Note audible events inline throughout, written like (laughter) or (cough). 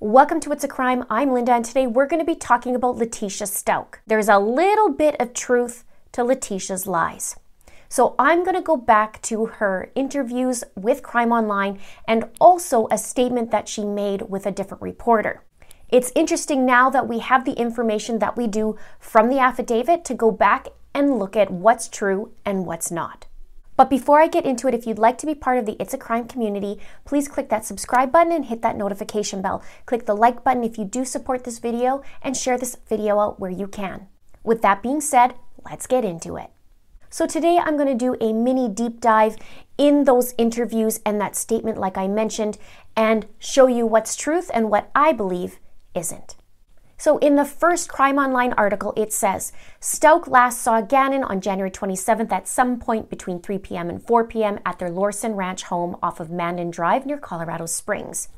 Welcome to It's a Crime. I'm Linda, and today we're going to be talking about Letecia Stauch. There's a little bit of truth to Letecia's lies. So I'm going to go back to her interviews with Crime Online and also a statement that she made with a different reporter. It's interesting now that we have the information that we do from the affidavit to go back and look at what's true and what's not. But before I get into it, if you'd like to be part of the It's a Crime community, please click that subscribe button and hit that notification bell. Click the like button if you do support this video and share this video out where you can. With that being said, let's get into it. So today I'm going to do a mini deep dive in those interviews and that statement like I mentioned and show you what's truth and what I believe isn't. So, in the first Crime Online article, it says Stauch last saw Gannon on January 27th at some point between 3 p.m. and 4 p.m. at their Lorson Ranch home off of Mandan Drive near Colorado Springs.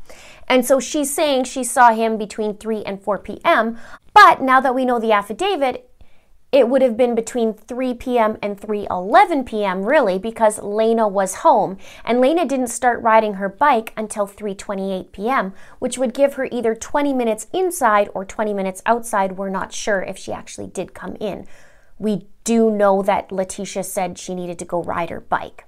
And so she's saying she saw him between 3 and 4 p.m. But now that we know the affidavit, it would have been between 3 p.m. and 3:11 p.m. really because Lena was home and Lena didn't start riding her bike until 3:28 p.m., which would give her either 20 minutes inside or 20 minutes outside. We're not sure if she actually did come in. We do know that Letecia said she needed to go ride her bike.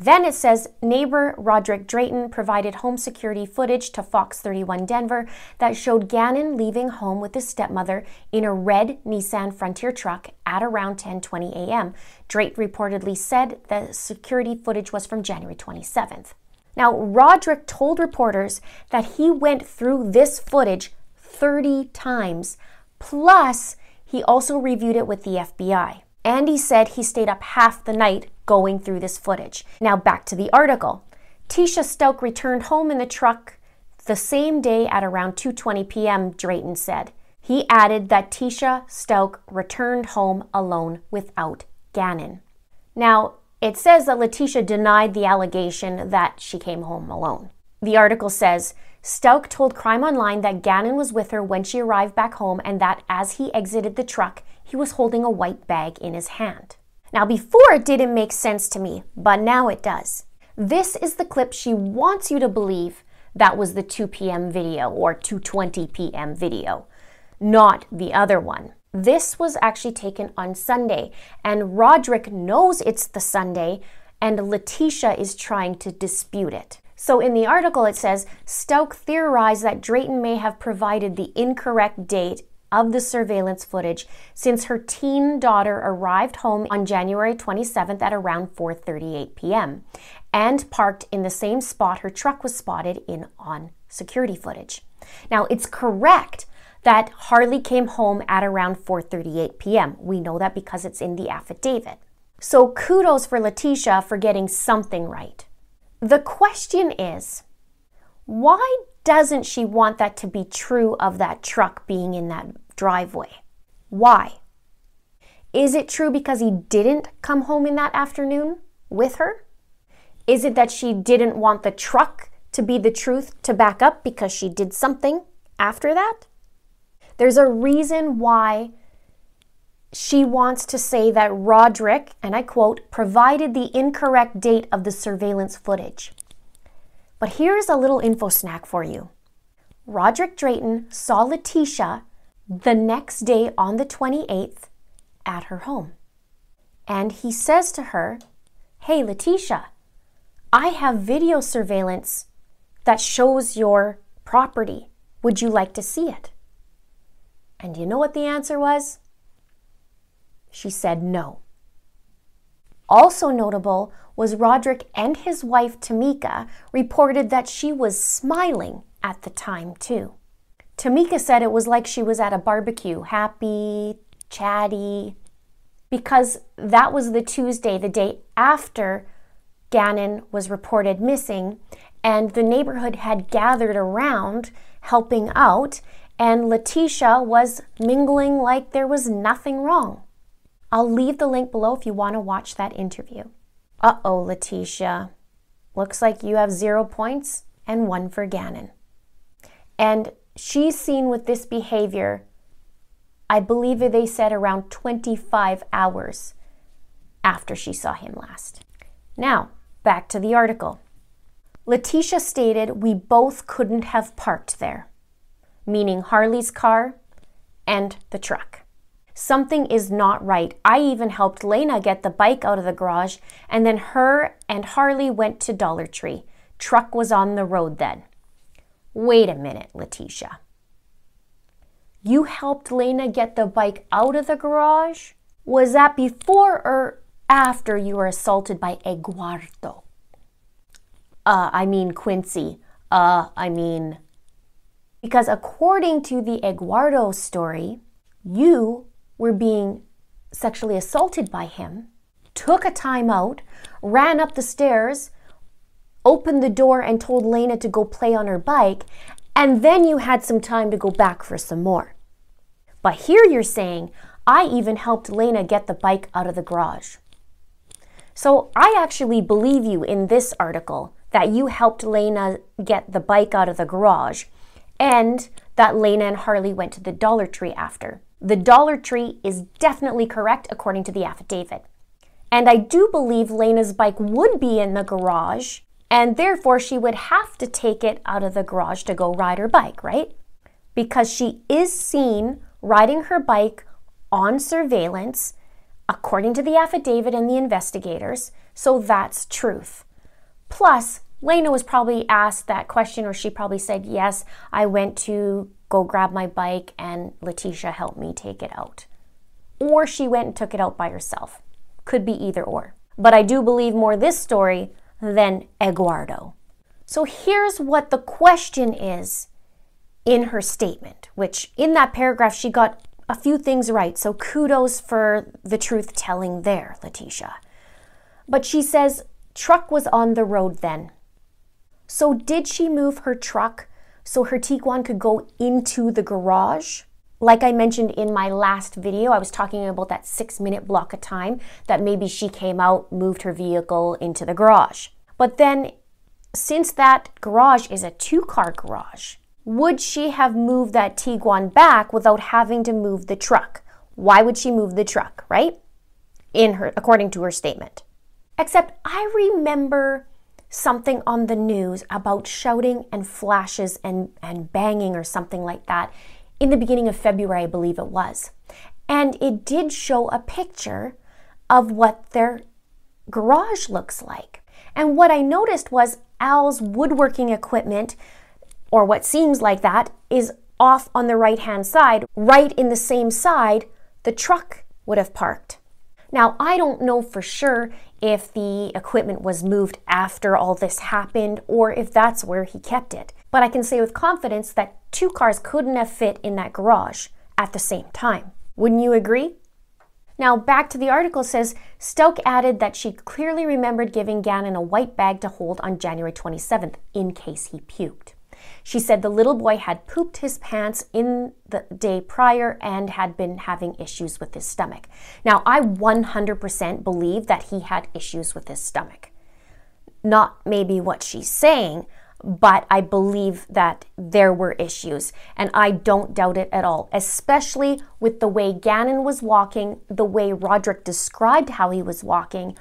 Then it says neighbor Roderick Drayton provided home security footage to Fox 31 Denver that showed Gannon leaving home with his stepmother in a red Nissan Frontier truck at around 10:20 a.m. Drayton reportedly said the security footage was from January 27th. Now, Roderick told reporters that he went through this footage 30 times, plus he also reviewed it with the FBI. And he said he stayed up half the night going through this footage. Now back to the article. Tecia Stauch returned home in the truck the same day at around 2:20 p.m., Drayton said. He added that Tecia Stauch returned home alone without Gannon. Now, it says that Letecia denied the allegation that she came home alone. The article says Stauch told Crime Online that Gannon was with her when she arrived back home and that as he exited the truck, he was holding a white bag in his hand. Now, before it didn't make sense to me, but now it does. This is the clip she wants you to believe that was the 2 p.m. video or 2:20 p.m. video, not the other one. This was actually taken on Sunday, and Roderick knows it's the Sunday, and Letecia is trying to dispute it. So in the article, it says Stauch theorized that Drayton may have provided the incorrect date of the surveillance footage since her teen daughter arrived home on January 27th at around 4:38 p.m. and parked in the same spot her truck was spotted in on security footage. Now, it's correct that Harley came home at around 4:38 p.m. We know that because it's in the affidavit. So kudos for Letecia for getting something right. The question is, why doesn't she want that to be true of that truck being in that driveway? Why? Is it true because he didn't come home in that afternoon with her? Is it that she didn't want the truck to be the truth to back up because she did something after that? There's a reason why she wants to say that Roderick, and I quote, provided the incorrect date of the surveillance footage. But here's a little info snack for you. Roderick Drayton saw Letecia the next day on the 28th at her home. And he says to her, Hey, Letecia, I have video surveillance that shows your property. Would you like to see it? And you know what the answer was? She said no. Also notable was Roderick and his wife Tamika reported that she was smiling at the time too. Tamika said it was like she was at a barbecue, happy, chatty, because that was the Tuesday, the day after Gannon was reported missing, and the neighborhood had gathered around helping out, and Letecia was mingling like there was nothing wrong. I'll leave the link below if you want to watch that interview. Uh oh, Letecia. Looks like you have zero points and one for Gannon. And she's seen with this behavior, I believe they said around 25 hours after she saw him last. Now, back to the article. Letecia stated we both couldn't have parked there. meaning Harley's car and the truck. Something is not right. I even helped Lena get the bike out of the garage, and then her and Harley went to Dollar Tree. Truck was on the road then. Wait a minute, Letecia. You helped Lena get the bike out of the garage? Was that before or after you were assaulted by Eduardo? Uh, I mean Quincy. Uh, I mean. Because according to the Eduardo story, you were being sexually assaulted by him, took a time out, ran up the stairs, opened the door, and told Lena to go play on her bike, and then you had some time to go back for some more. But here you're saying, I even helped Lena get the bike out of the garage. So I actually believe you in this article that you helped Lena get the bike out of the garage and that Lena and Harley went to the Dollar Tree after. The Dollar Tree is definitely correct according to the affidavit. And I do believe Lena's bike would be in the garage, and therefore she would have to take it out of the garage to go ride her bike, right? Because she is seen riding her bike on surveillance, according to the affidavit and the investigators, so that's truth. Plus, Lena was probably asked that question, or she probably said, Yes, I went to go grab my bike and Letecia helped me take it out. Or she went and took it out by herself. Could be either or. But I do believe more this story than Eduardo. So here's what the question is in her statement, which in that paragraph she got a few things right. So kudos for the truth telling there, Letecia. But she says truck was on the road then. So, did she move her truck so her Tiguan could go into the garage? Like I mentioned in my last video, I was talking about that six minute block of time that maybe she came out, moved her vehicle into the garage. But then, since that garage is a two car garage, would she have moved that Tiguan back without having to move the truck? Why would she move the truck, right? In her according to her statement. Except I remember something on the news about shouting and flashes and, and banging or something like that in the beginning of February, I believe it was. And it did show a picture of what their garage looks like. And what I noticed was Al's woodworking equipment, or what seems like that, is off on the right hand side, right in the same side the truck would have parked. Now, I don't know for sure if the equipment was moved after all this happened or if that's where he kept it. But I can say with confidence that two cars couldn't have fit in that garage at the same time. Wouldn't you agree? Now, back to the article says Stauch added that she clearly remembered giving Gannon a white bag to hold on January 27th in case he puked. She said the little boy had pooped his pants in the day prior and had been having issues with his stomach. Now, I 100% believe that he had issues with his stomach. Not maybe what she's saying, but I believe that there were issues, and I don't doubt it at all, especially with the way Gannon was walking, the way Roderick described how he was walking,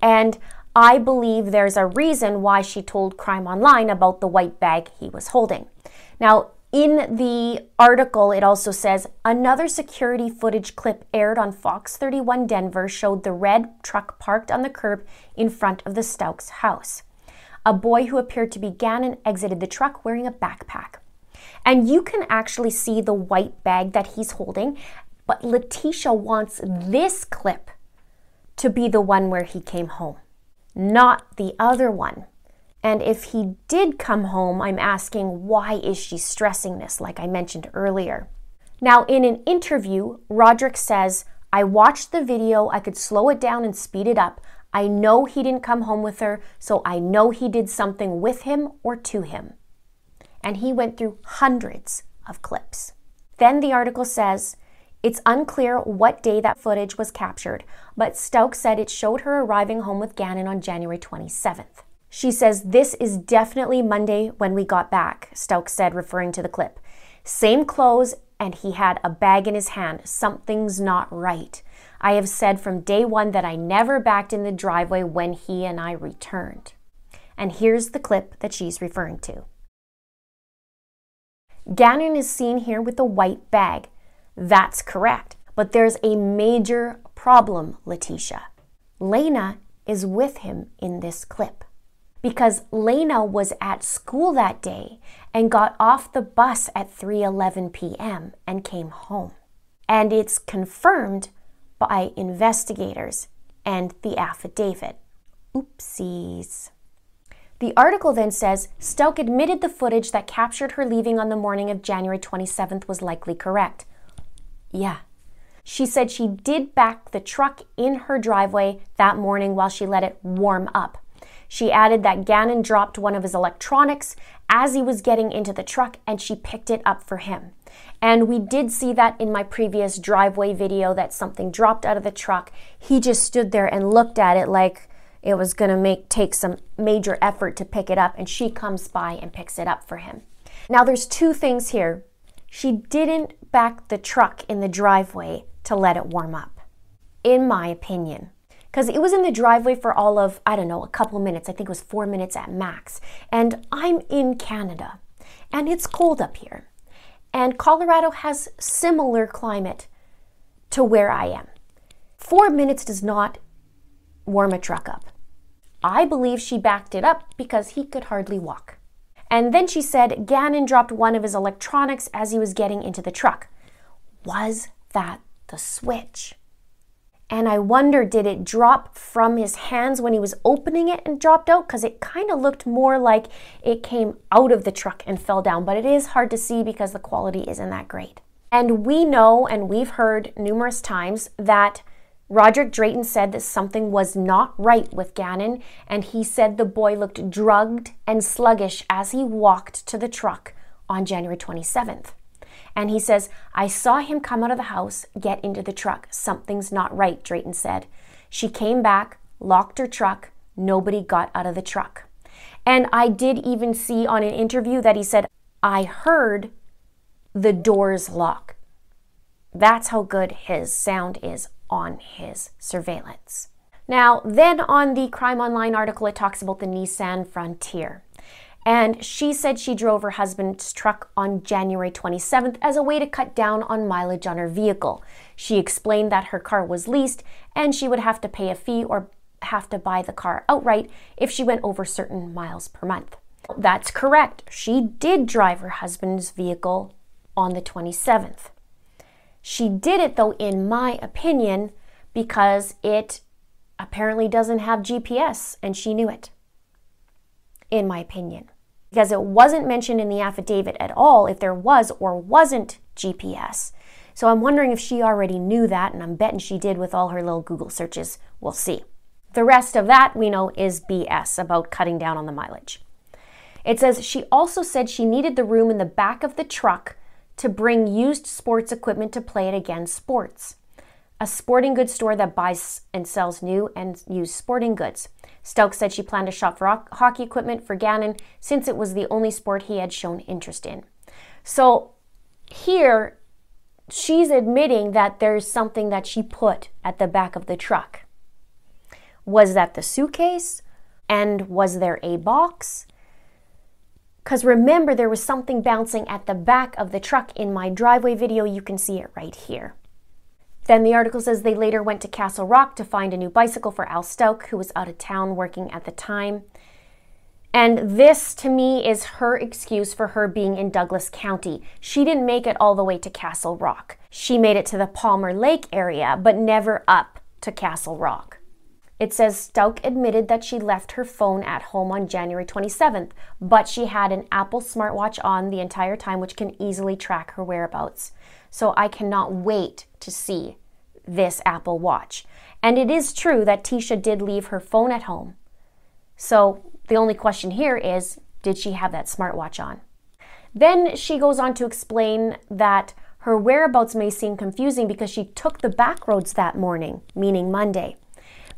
and I believe there's a reason why she told Crime Online about the white bag he was holding. Now, in the article, it also says another security footage clip aired on Fox 31 Denver showed the red truck parked on the curb in front of the Stauch's house. A boy who appeared to be Gannon exited the truck wearing a backpack. And you can actually see the white bag that he's holding, but Letecia wants this clip to be the one where he came home not the other one. And if he did come home, I'm asking why is she stressing this, like I mentioned earlier. Now, in an interview, Roderick says, I watched the video, I could slow it down and speed it up. I know he didn't come home with her, so I know he did something with him or to him. And he went through hundreds of clips. Then the article says, it's unclear what day that footage was captured, but Stauch said it showed her arriving home with Gannon on January 27th. She says, This is definitely Monday when we got back, Stauch said, referring to the clip. Same clothes, and he had a bag in his hand. Something's not right. I have said from day one that I never backed in the driveway when he and I returned. And here's the clip that she's referring to. Gannon is seen here with a white bag. That's correct. But there's a major problem, Letecia. Lena is with him in this clip because Lena was at school that day and got off the bus at 3:11 p.m. and came home. And it's confirmed by investigators and the affidavit. Oopsies. The article then says Stout admitted the footage that captured her leaving on the morning of January 27th was likely correct. Yeah. She said she did back the truck in her driveway that morning while she let it warm up. She added that Gannon dropped one of his electronics as he was getting into the truck and she picked it up for him. And we did see that in my previous driveway video that something dropped out of the truck. He just stood there and looked at it like it was going to make take some major effort to pick it up and she comes by and picks it up for him. Now there's two things here. She didn't back the truck in the driveway to let it warm up. In my opinion, because it was in the driveway for all of, I don't know, a couple minutes. I think it was four minutes at max. And I'm in Canada and it's cold up here. And Colorado has similar climate to where I am. Four minutes does not warm a truck up. I believe she backed it up because he could hardly walk. And then she said Gannon dropped one of his electronics as he was getting into the truck. Was that the switch? And I wonder, did it drop from his hands when he was opening it and dropped out? Because it kind of looked more like it came out of the truck and fell down. But it is hard to see because the quality isn't that great. And we know and we've heard numerous times that Roderick Drayton said that something was not right with Gannon, and he said the boy looked drugged and sluggish as he walked to the truck on January 27th. And he says, I saw him come out of the house, get into the truck. Something's not right, Drayton said. She came back, locked her truck. Nobody got out of the truck. And I did even see on an interview that he said, I heard the doors lock. That's how good his sound is on his surveillance. Now, then on the Crime Online article, it talks about the Nissan Frontier. And she said she drove her husband's truck on January 27th as a way to cut down on mileage on her vehicle. She explained that her car was leased and she would have to pay a fee or have to buy the car outright if she went over certain miles per month. That's correct. She did drive her husband's vehicle on the 27th. She did it, though, in my opinion, because it apparently doesn't have GPS and she knew it in my opinion. Because it wasn't mentioned in the affidavit at all if there was or wasn't GPS. So I'm wondering if she already knew that, and I'm betting she did with all her little Google searches. We'll see. The rest of that we know is BS about cutting down on the mileage. It says she also said she needed the room in the back of the truck to bring used sports equipment to play it again sports. A sporting goods store that buys and sells new and used sporting goods. Stokes said she planned to shop for hockey equipment for Gannon since it was the only sport he had shown interest in. So here, she's admitting that there's something that she put at the back of the truck. Was that the suitcase? And was there a box? Because remember, there was something bouncing at the back of the truck in my driveway video. You can see it right here. Then the article says they later went to Castle Rock to find a new bicycle for Al Stauch, who was out of town working at the time. And this, to me, is her excuse for her being in Douglas County. She didn't make it all the way to Castle Rock. She made it to the Palmer Lake area, but never up to Castle Rock. It says Stauch admitted that she left her phone at home on January 27th, but she had an Apple smartwatch on the entire time, which can easily track her whereabouts. So I cannot wait to see this Apple Watch. And it is true that Tecia did leave her phone at home. So the only question here is did she have that smartwatch on? Then she goes on to explain that her whereabouts may seem confusing because she took the back roads that morning, meaning Monday,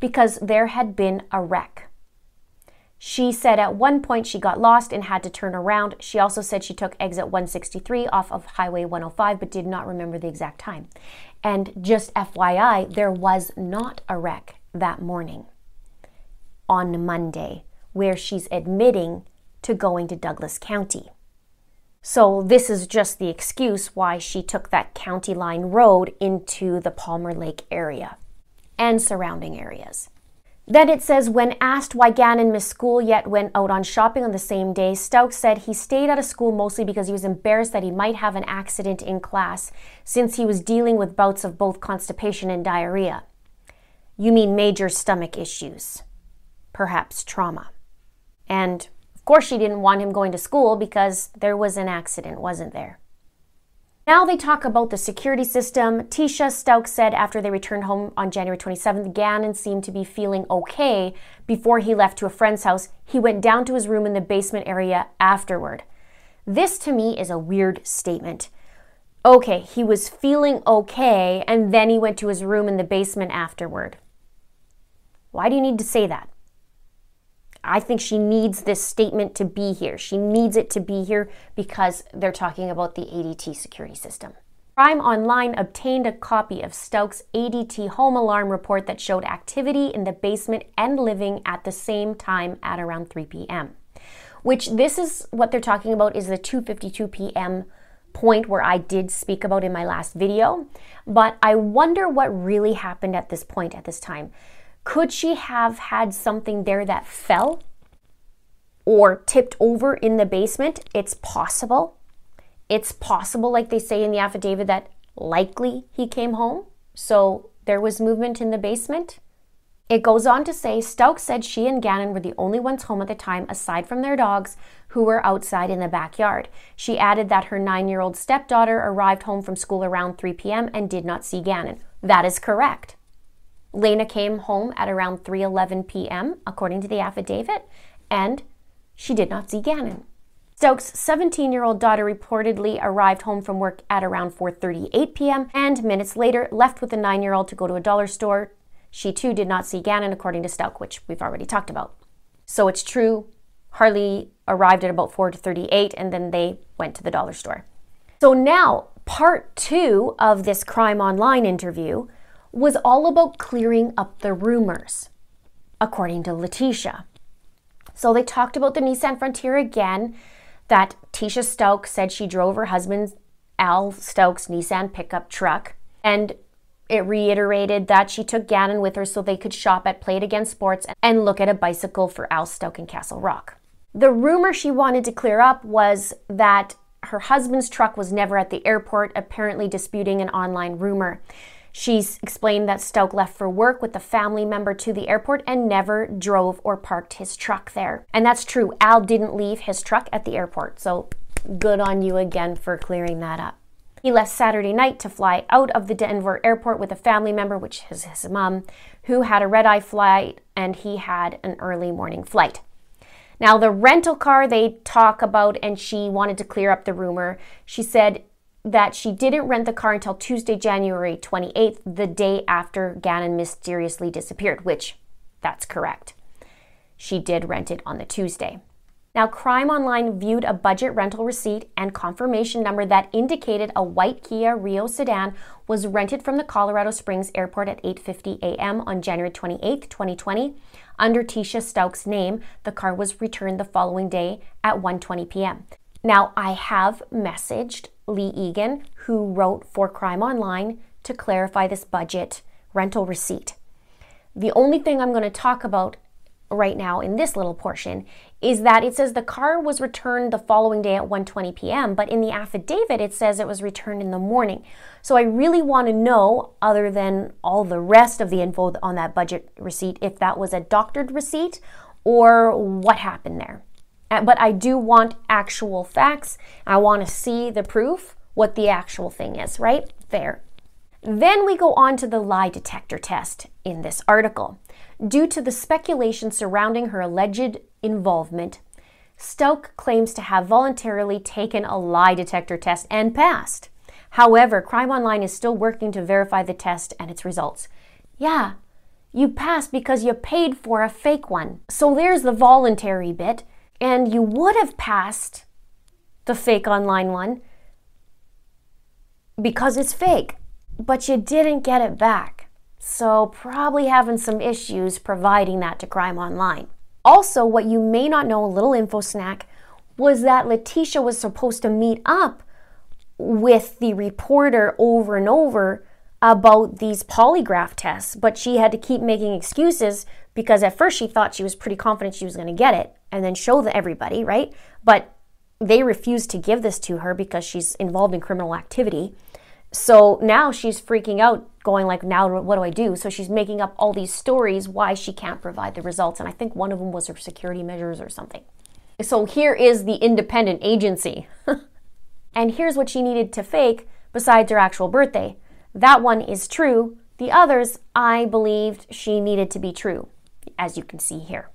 because there had been a wreck. She said at one point she got lost and had to turn around. She also said she took exit 163 off of Highway 105 but did not remember the exact time. And just FYI, there was not a wreck that morning on Monday where she's admitting to going to Douglas County. So, this is just the excuse why she took that county line road into the Palmer Lake area and surrounding areas. Then it says, when asked why Gannon missed school yet went out on shopping on the same day, Stokes said he stayed out of school mostly because he was embarrassed that he might have an accident in class since he was dealing with bouts of both constipation and diarrhea. You mean major stomach issues, perhaps trauma. And of course, she didn't want him going to school because there was an accident, wasn't there? Now they talk about the security system. Tecia Stokes said after they returned home on January 27th, Gannon seemed to be feeling okay before he left to a friend's house. He went down to his room in the basement area afterward. This to me is a weird statement. Okay, he was feeling okay and then he went to his room in the basement afterward. Why do you need to say that? I think she needs this statement to be here. She needs it to be here because they're talking about the ADT security system. Crime Online obtained a copy of Stokes' ADT home alarm report that showed activity in the basement and living at the same time at around 3 p.m. Which this is what they're talking about is the 2:52 p.m. point where I did speak about in my last video, but I wonder what really happened at this point at this time. Could she have had something there that fell or tipped over in the basement? It's possible. It's possible, like they say in the affidavit, that likely he came home. So there was movement in the basement. It goes on to say Stokes said she and Gannon were the only ones home at the time, aside from their dogs, who were outside in the backyard. She added that her nine year old stepdaughter arrived home from school around 3 p.m. and did not see Gannon. That is correct. Lena came home at around 3:11 p.m., according to the affidavit, and she did not see Gannon. Stokes' 17-year-old daughter reportedly arrived home from work at around 4:38 p.m. and minutes later left with the 9-year-old to go to a dollar store. She too did not see Gannon according to Stokes, which we've already talked about. So it's true Harley arrived at about 4:38 and then they went to the dollar store. So now, part 2 of this crime online interview was all about clearing up the rumors, according to Letecia. So they talked about the Nissan Frontier again, that Tecia Stokes said she drove her husband Al Stokes' Nissan pickup truck, and it reiterated that she took Gannon with her so they could shop at Play It Again Sports and look at a bicycle for Al Stokes in Castle Rock. The rumor she wanted to clear up was that her husband's truck was never at the airport, apparently disputing an online rumor. She's explained that Stauch left for work with a family member to the airport and never drove or parked his truck there. And that's true. Al didn't leave his truck at the airport. So good on you again for clearing that up. He left Saturday night to fly out of the Denver airport with a family member, which is his mom, who had a red eye flight and he had an early morning flight. Now, the rental car they talk about, and she wanted to clear up the rumor. She said that she didn't rent the car until Tuesday, January 28th, the day after Gannon mysteriously disappeared, which that's correct. She did rent it on the Tuesday. Now, Crime Online viewed a budget rental receipt and confirmation number that indicated a white Kia Rio sedan was rented from the Colorado Springs airport at 8:50 a.m. on January 28, 2020. Under Tecia Stokes' name, the car was returned the following day at 1:20 p.m. Now, I have messaged Leigh Egan, who wrote for Crime Online, to clarify this budget rental receipt. The only thing I'm going to talk about right now in this little portion is that it says the car was returned the following day at 1:20 p.m., but in the affidavit it says it was returned in the morning. So I really want to know other than all the rest of the info on that budget receipt if that was a doctored receipt or what happened there. Uh, but I do want actual facts. I want to see the proof, what the actual thing is, right? Fair. Then we go on to the lie detector test in this article. Due to the speculation surrounding her alleged involvement, Stauch claims to have voluntarily taken a lie detector test and passed. However, Crime Online is still working to verify the test and its results. Yeah, you passed because you paid for a fake one. So there's the voluntary bit and you would have passed the fake online one because it's fake, but you didn't get it back. So, probably having some issues providing that to crime online. Also, what you may not know, a little info snack was that Letecia was supposed to meet up with the reporter over and over about these polygraph tests, but she had to keep making excuses because at first she thought she was pretty confident she was going to get it and then show the everybody, right? But they refused to give this to her because she's involved in criminal activity. So now she's freaking out, going like, now what do I do? So she's making up all these stories why she can't provide the results. And I think one of them was her security measures or something. So here is the independent agency. (laughs) and here's what she needed to fake besides her actual birthday. That one is true. The others, I believed she needed to be true, as you can see here.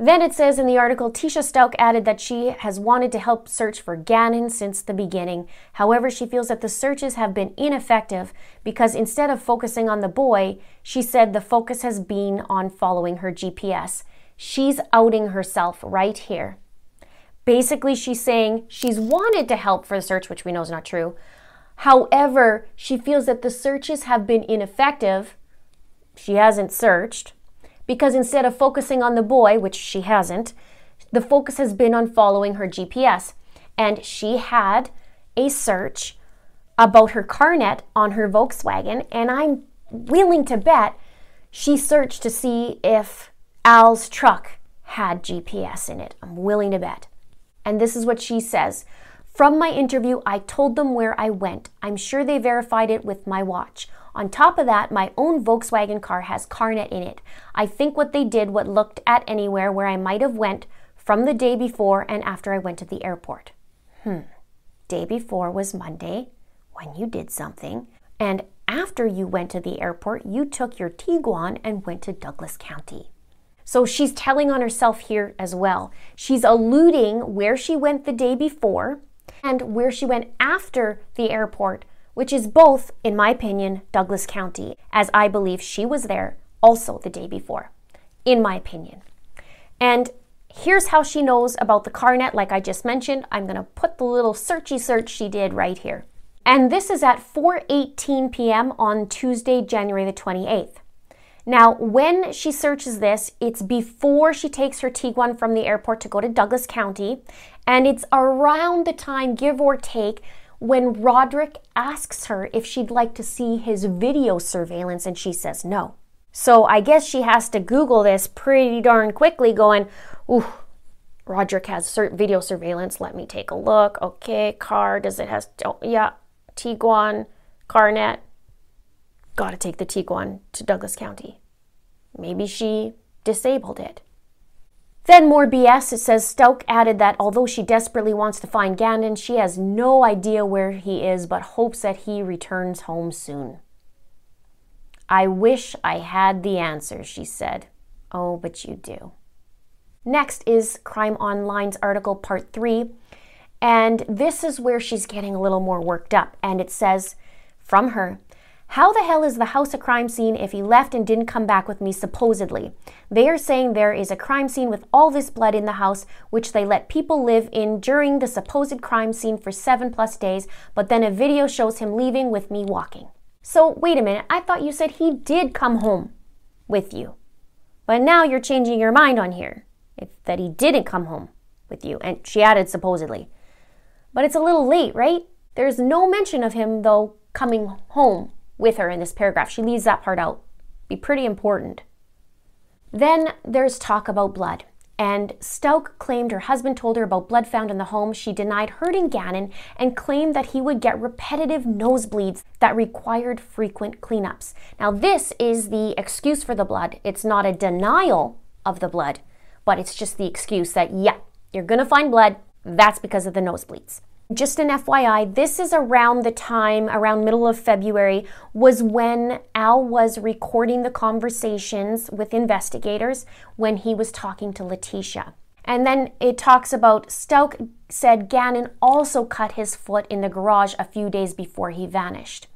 Then it says in the article, Tecia Stout added that she has wanted to help search for Gannon since the beginning. However, she feels that the searches have been ineffective because instead of focusing on the boy, she said the focus has been on following her GPS. She's outing herself right here. Basically, she's saying she's wanted to help for the search, which we know is not true. However, she feels that the searches have been ineffective. She hasn't searched because instead of focusing on the boy, which she hasn't, the focus has been on following her GPS. And she had a search about her CarNet on her Volkswagen, and I'm willing to bet she searched to see if Al's truck had GPS in it. I'm willing to bet. And this is what she says From my interview, I told them where I went. I'm sure they verified it with my watch. On top of that, my own Volkswagen car has CarNet in it. I think what they did what looked at anywhere where I might have went from the day before and after I went to the airport. Hmm. Day before was Monday when you did something. And after you went to the airport, you took your Tiguan and went to Douglas County. So she's telling on herself here as well. She's alluding where she went the day before and where she went after the airport which is both, in my opinion, Douglas County, as I believe she was there also the day before, in my opinion. And here's how she knows about the CarNet, like I just mentioned. I'm going to put the little searchy search she did right here. And this is at 4:18 p.m. on Tuesday, January the 28th. Now, when she searches this, it's before she takes her Tiguan from the airport to go to Douglas County, and it's around the time, give or take, when Roderick asks her if she'd like to see his video surveillance and she says no. So I guess she has to Google this pretty darn quickly, going, Ooh, Roderick has video surveillance. Let me take a look. Okay, car, does it has, oh, yeah, Tiguan, CarNet. Gotta take the Tiguan to Douglas County. Maybe she disabled it. Then more BS. It says Stout added that although she desperately wants to find Gannon, she has no idea where he is but hopes that he returns home soon. I wish I had the answer, she said. Oh, but you do. Next is Crime Online's article, part three. And this is where she's getting a little more worked up. And it says from her how the hell is the house a crime scene if he left and didn't come back with me, supposedly? They are saying there is a crime scene with all this blood in the house, which they let people live in during the supposed crime scene for seven plus days, but then a video shows him leaving with me walking. So, wait a minute, I thought you said he did come home with you. But now you're changing your mind on here, if that he didn't come home with you. And she added supposedly. But it's a little late, right? There's no mention of him, though, coming home with her in this paragraph. She leaves that part out. Be pretty important. Then there's talk about blood. And Stout claimed her husband told her about blood found in the home. She denied hurting Gannon and claimed that he would get repetitive nosebleeds that required frequent cleanups. Now, this is the excuse for the blood. It's not a denial of the blood, but it's just the excuse that, yeah, you're to find blood. That's because of the nosebleeds. Just an FYI, this is around the time, around middle of February, was when Al was recording the conversations with investigators when he was talking to Letecia. And then it talks about Stout said Gannon also cut his foot in the garage a few days before he vanished.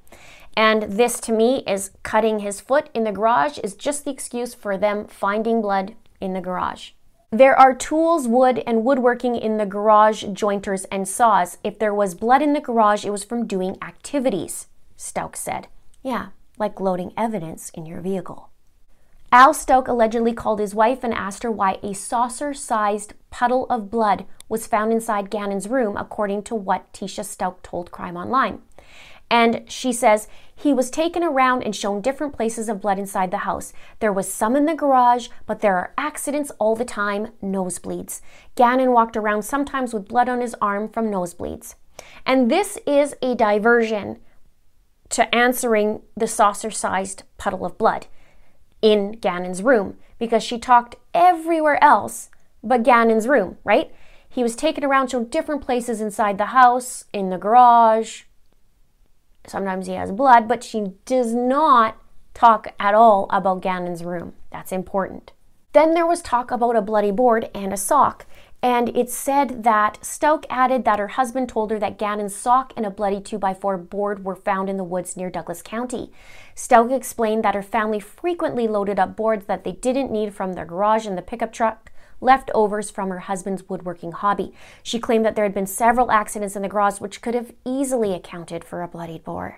And this to me is cutting his foot in the garage is just the excuse for them finding blood in the garage. There are tools, wood, and woodworking in the garage, jointers, and saws. If there was blood in the garage, it was from doing activities, Stout said. Yeah, like loading evidence in your vehicle. Al Stauch allegedly called his wife and asked her why a saucer sized puddle of blood was found inside Gannon's room, according to what Tecia Stauch told Crime Online. And she says he was taken around and shown different places of blood inside the house. There was some in the garage, but there are accidents all the time, nosebleeds. Gannon walked around sometimes with blood on his arm from nosebleeds. And this is a diversion to answering the saucer sized puddle of blood in Gannon's room because she talked everywhere else but Gannon's room, right? He was taken around to different places inside the house, in the garage. Sometimes he has blood, but she does not talk at all about Gannon's room. That's important. Then there was talk about a bloody board and a sock. And it said that Stauch added that her husband told her that Gannon's sock and a bloody 2x4 board were found in the woods near Douglas County. Stauch explained that her family frequently loaded up boards that they didn't need from their garage in the pickup truck, leftovers from her husband's woodworking hobby. She claimed that there had been several accidents in the garage which could have easily accounted for a bloodied board.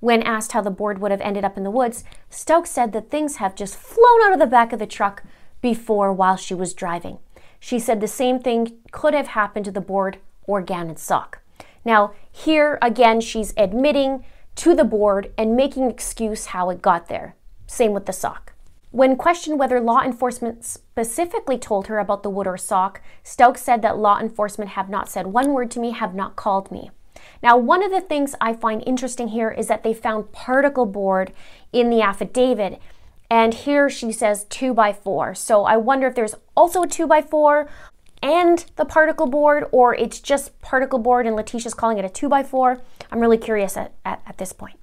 When asked how the board would have ended up in the woods, Stokes said that things have just flown out of the back of the truck before while she was driving. She said the same thing could have happened to the board or Gannon's sock. Now, here again, she's admitting to the board and making excuse how it got there. Same with the sock. When questioned whether law enforcement specifically told her about the wood or sock, Stokes said that law enforcement have not said one word to me, have not called me. Now, one of the things I find interesting here is that they found particle board in the affidavit, and here she says 2 by 4 So I wonder if there's also a 2 by 4 and the particle board, or it's just particle board and Letecia's calling it a 2 by 4 I'm really curious at, at, at this point.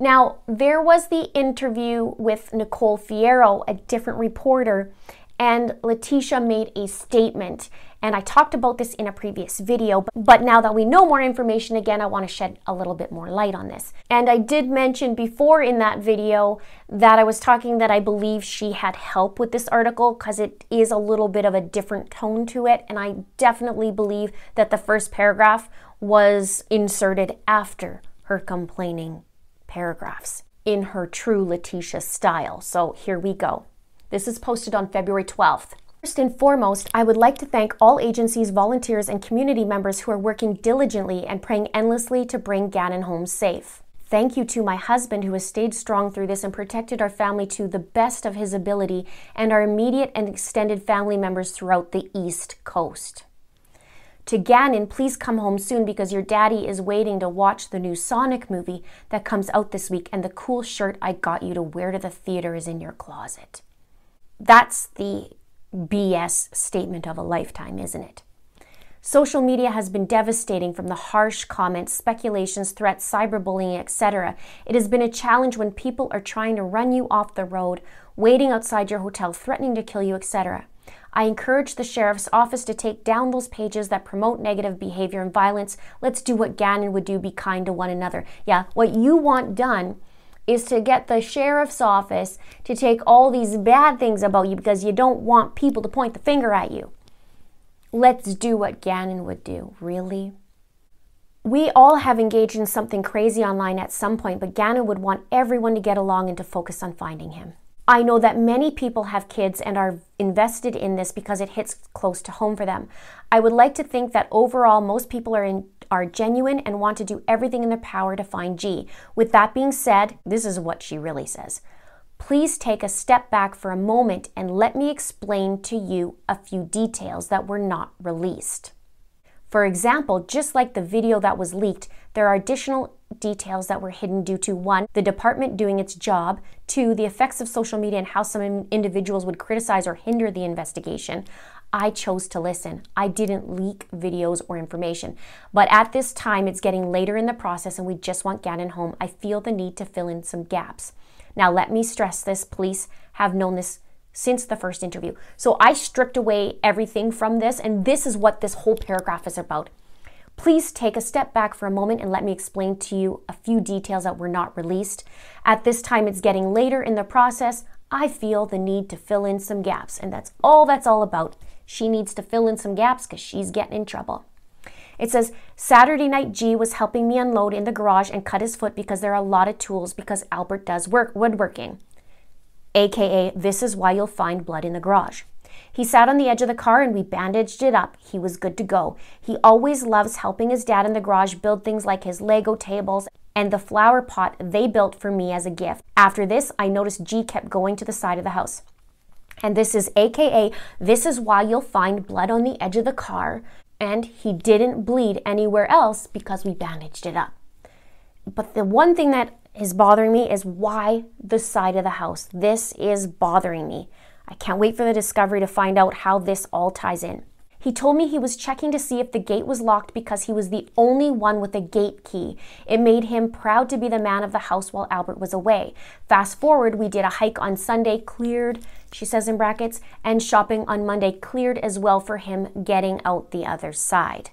Now, there was the interview with Nicole Fierro, a different reporter, and Letecia made a statement. And I talked about this in a previous video, but now that we know more information again, I want to shed a little bit more light on this. And I did mention before in that video that I was talking that I believe she had help with this article because it is a little bit of a different tone to it. And I definitely believe that the first paragraph was inserted after her complaining paragraphs in her true Letecia style. So here we go. This is posted on February 12th. First and foremost, I would like to thank all agencies, volunteers, and community members who are working diligently and praying endlessly to bring Gannon home safe. Thank you to my husband who has stayed strong through this and protected our family to the best of his ability and our immediate and extended family members throughout the East Coast. To Gannon, please come home soon because your daddy is waiting to watch the new Sonic movie that comes out this week, and the cool shirt I got you to wear to the theater is in your closet. That's the BS statement of a lifetime, isn't it? Social media has been devastating from the harsh comments, speculations, threats, cyberbullying, etc. It has been a challenge when people are trying to run you off the road, waiting outside your hotel, threatening to kill you, etc. I encourage the sheriff's office to take down those pages that promote negative behavior and violence. Let's do what Gannon would do be kind to one another. Yeah, what you want done is to get the sheriff's office to take all these bad things about you because you don't want people to point the finger at you. Let's do what Gannon would do. Really? We all have engaged in something crazy online at some point, but Gannon would want everyone to get along and to focus on finding him. I know that many people have kids and are invested in this because it hits close to home for them. I would like to think that overall, most people are in are genuine and want to do everything in their power to find G. With that being said, this is what she really says. Please take a step back for a moment and let me explain to you a few details that were not released. For example, just like the video that was leaked, there are additional details that were hidden due to one, the department doing its job, two, the effects of social media and how some individuals would criticize or hinder the investigation. I chose to listen. I didn't leak videos or information. But at this time, it's getting later in the process and we just want Gannon home. I feel the need to fill in some gaps. Now, let me stress this police have known this since the first interview. So I stripped away everything from this, and this is what this whole paragraph is about. Please take a step back for a moment and let me explain to you a few details that were not released. At this time, it's getting later in the process. I feel the need to fill in some gaps, and that's all that's all about. She needs to fill in some gaps because she's getting in trouble. It says Saturday night G was helping me unload in the garage and cut his foot because there are a lot of tools because Albert does work woodworking. Aka, this is why you'll find blood in the garage. He sat on the edge of the car and we bandaged it up. He was good to go. He always loves helping his dad in the garage build things like his Lego tables and the flower pot they built for me as a gift. After this, I noticed G kept going to the side of the house. And this is AKA, this is why you'll find blood on the edge of the car. And he didn't bleed anywhere else because we bandaged it up. But the one thing that is bothering me is why the side of the house. This is bothering me. I can't wait for the discovery to find out how this all ties in. He told me he was checking to see if the gate was locked because he was the only one with a gate key. It made him proud to be the man of the house while Albert was away. Fast forward, we did a hike on Sunday, cleared, she says in brackets, and shopping on Monday, cleared as well for him getting out the other side.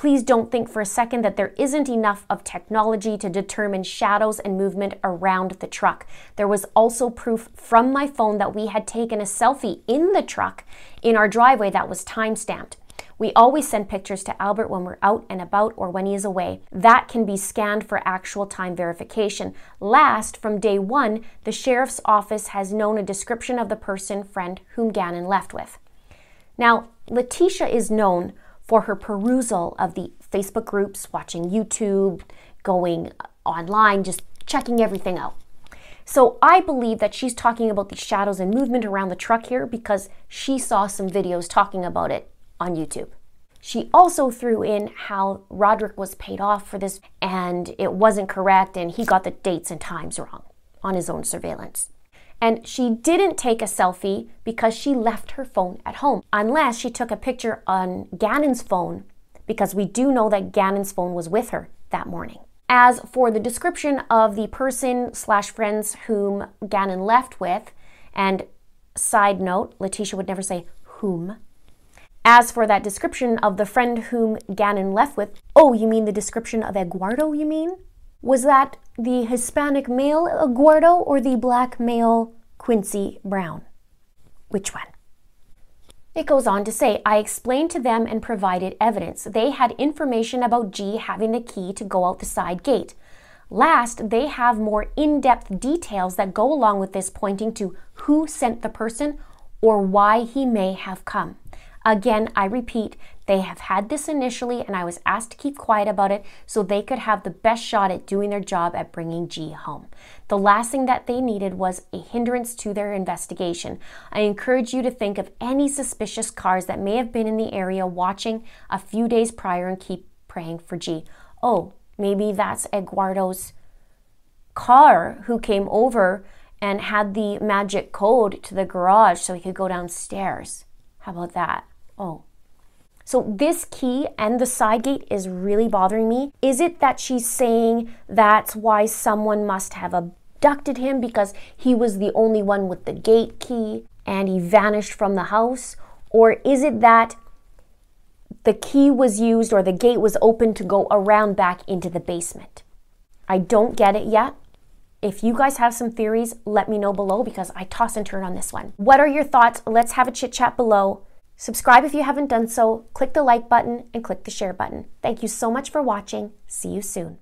Please don't think for a second that there isn't enough of technology to determine shadows and movement around the truck. There was also proof from my phone that we had taken a selfie in the truck in our driveway that was time stamped. We always send pictures to Albert when we're out and about or when he is away. That can be scanned for actual time verification. Last, from day one, the sheriff's office has known a description of the person, friend, whom Gannon left with. Now, Letecia is known for her perusal of the Facebook groups, watching YouTube, going online, just checking everything out. So I believe that she's talking about the shadows and movement around the truck here because she saw some videos talking about it on YouTube. She also threw in how Roderick was paid off for this and it wasn't correct and he got the dates and times wrong on his own surveillance. And she didn't take a selfie because she left her phone at home, unless she took a picture on Gannon's phone, because we do know that Gannon's phone was with her that morning. As for the description of the person slash friends whom Gannon left with, and side note, Letecia would never say whom. As for that description of the friend whom Gannon left with, oh, you mean the description of Eduardo, you mean? Was that the Hispanic male Eduardo or the black male Quincy Brown? Which one? It goes on to say, I explained to them and provided evidence. They had information about G having the key to go out the side gate. Last, they have more in depth details that go along with this, pointing to who sent the person or why he may have come. Again, I repeat, they have had this initially, and I was asked to keep quiet about it so they could have the best shot at doing their job at bringing G home. The last thing that they needed was a hindrance to their investigation. I encourage you to think of any suspicious cars that may have been in the area watching a few days prior and keep praying for G. Oh, maybe that's Eduardo's car who came over and had the magic code to the garage so he could go downstairs. How about that? Oh. So this key and the side gate is really bothering me. Is it that she's saying that's why someone must have abducted him because he was the only one with the gate key and he vanished from the house? Or is it that the key was used or the gate was open to go around back into the basement? I don't get it yet. If you guys have some theories, let me know below because I toss and turn on this one. What are your thoughts? Let's have a chit chat below. Subscribe if you haven't done so, click the like button, and click the share button. Thank you so much for watching. See you soon.